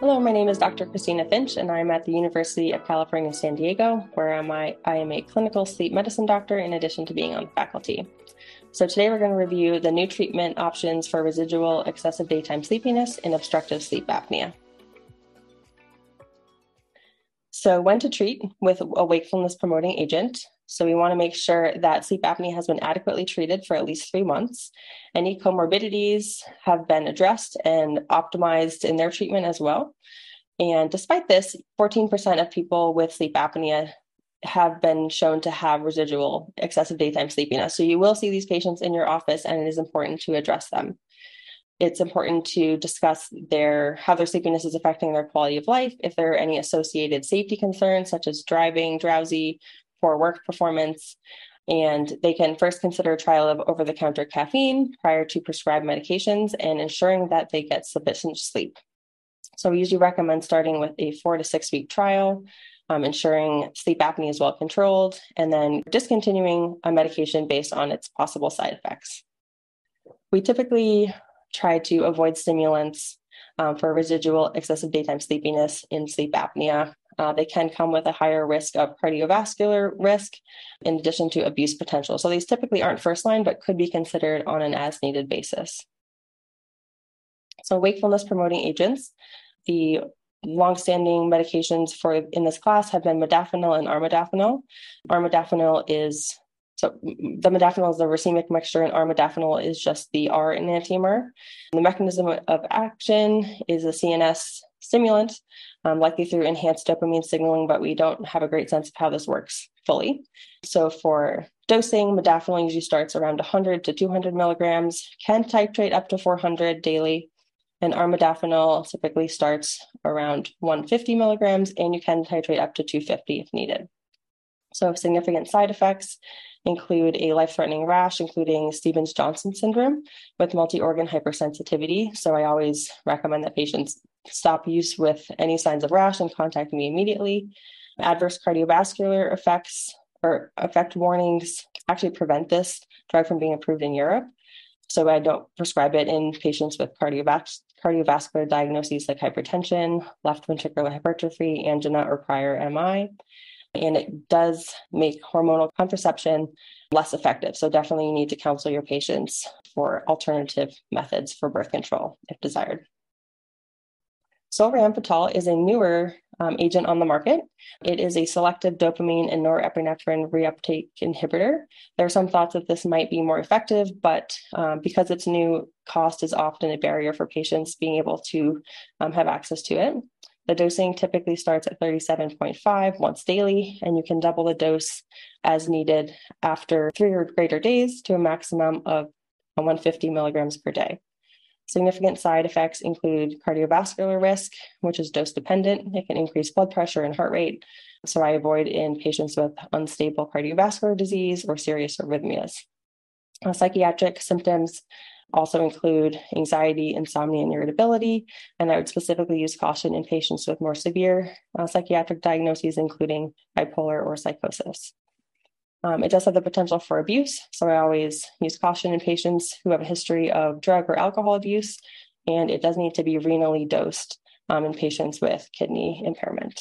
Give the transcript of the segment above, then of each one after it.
Hello, my name is Dr. Christina Finch, and I'm at the University of California, San Diego, where I'm I am a clinical sleep medicine doctor in addition to being on the faculty. So today we're going to review the new treatment options for residual excessive daytime sleepiness and obstructive sleep apnea. So when to treat with a wakefulness promoting agent. So we want to make sure that sleep apnea has been adequately treated for at least three months. Any comorbidities have been addressed and optimized in their treatment as well. And despite this, 14% of people with sleep apnea have been shown to have residual excessive daytime sleepiness. So you will see these patients in your office and it is important to address them. It's important to discuss their how their sleepiness is affecting their quality of life, if there are any associated safety concerns such as driving, drowsy, poor work performance, and they can first consider a trial of over the counter caffeine prior to prescribed medications and ensuring that they get sufficient sleep. So, we usually recommend starting with a four to six week trial um, ensuring sleep apnea is well controlled, and then discontinuing a medication based on its possible side effects. We typically try to avoid stimulants um, for residual excessive daytime sleepiness in sleep apnea. Uh, they can come with a higher risk of cardiovascular risk in addition to abuse potential. So these typically aren't first line, but could be considered on an as needed basis. So, wakefulness promoting agents. The longstanding medications for in this class have been modafinil and armodafinil. Armodafinil is so the modafinil is the racemic mixture, and armodafinil is just the R enantiomer. The mechanism of action is a CNS stimulant, um, likely through enhanced dopamine signaling, but we don't have a great sense of how this works fully. So for dosing, modafinil usually starts around 100 to 200 milligrams, can titrate up to 400 daily and armodafinil typically starts around 150 milligrams, and you can titrate up to 250 if needed. So, significant side effects include a life threatening rash, including Stevens Johnson syndrome with multi organ hypersensitivity. So, I always recommend that patients stop use with any signs of rash and contact me immediately. Adverse cardiovascular effects or effect warnings actually prevent this drug from being approved in Europe. So I don't prescribe it in patients with cardiovascular cardiovascular diagnoses like hypertension, left ventricular hypertrophy, angina, or prior MI. And it does make hormonal contraception less effective. So definitely you need to counsel your patients for alternative methods for birth control if desired. Solriamfetol is a newer um, agent on the market. It is a selective dopamine and norepinephrine reuptake inhibitor. There are some thoughts that this might be more effective, but um, because it's new, cost is often a barrier for patients being able to um, have access to it. The dosing typically starts at 37.5 once daily, and you can double the dose as needed after three or greater days to a maximum of 150 milligrams per day. Significant side effects include cardiovascular risk, which is dose dependent. It can increase blood pressure and heart rate. So I avoid in patients with unstable cardiovascular disease or serious arrhythmias. Uh, psychiatric symptoms also include anxiety, insomnia, and irritability. And I would specifically use caution in patients with more severe uh, psychiatric diagnoses, including bipolar or psychosis. Um, it does have the potential for abuse, so I always use caution in patients who have a history of drug or alcohol abuse, and it does need to be renally dosed um, in patients with kidney impairment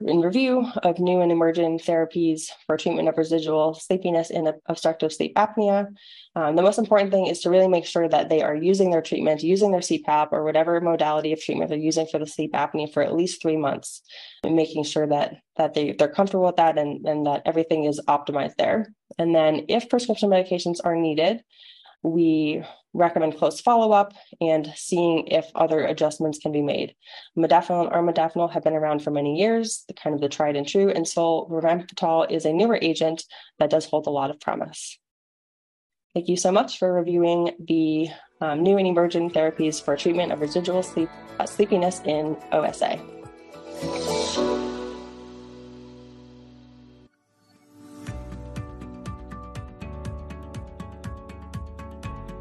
in review of new and emerging therapies for treatment of residual sleepiness in obstructive sleep apnea. Um, the most important thing is to really make sure that they are using their treatment, using their CPAP or whatever modality of treatment they're using for the sleep apnea for at least three months, and making sure that that they, they're comfortable with that and, and that everything is optimized there. And then if prescription medications are needed, we recommend close follow up and seeing if other adjustments can be made. Modafinil and armodafinil have been around for many years, the kind of the tried and true, and so solriamfetol is a newer agent that does hold a lot of promise. Thank you so much for reviewing the um, new and emerging therapies for treatment of residual sleep, uh, sleepiness in OSA.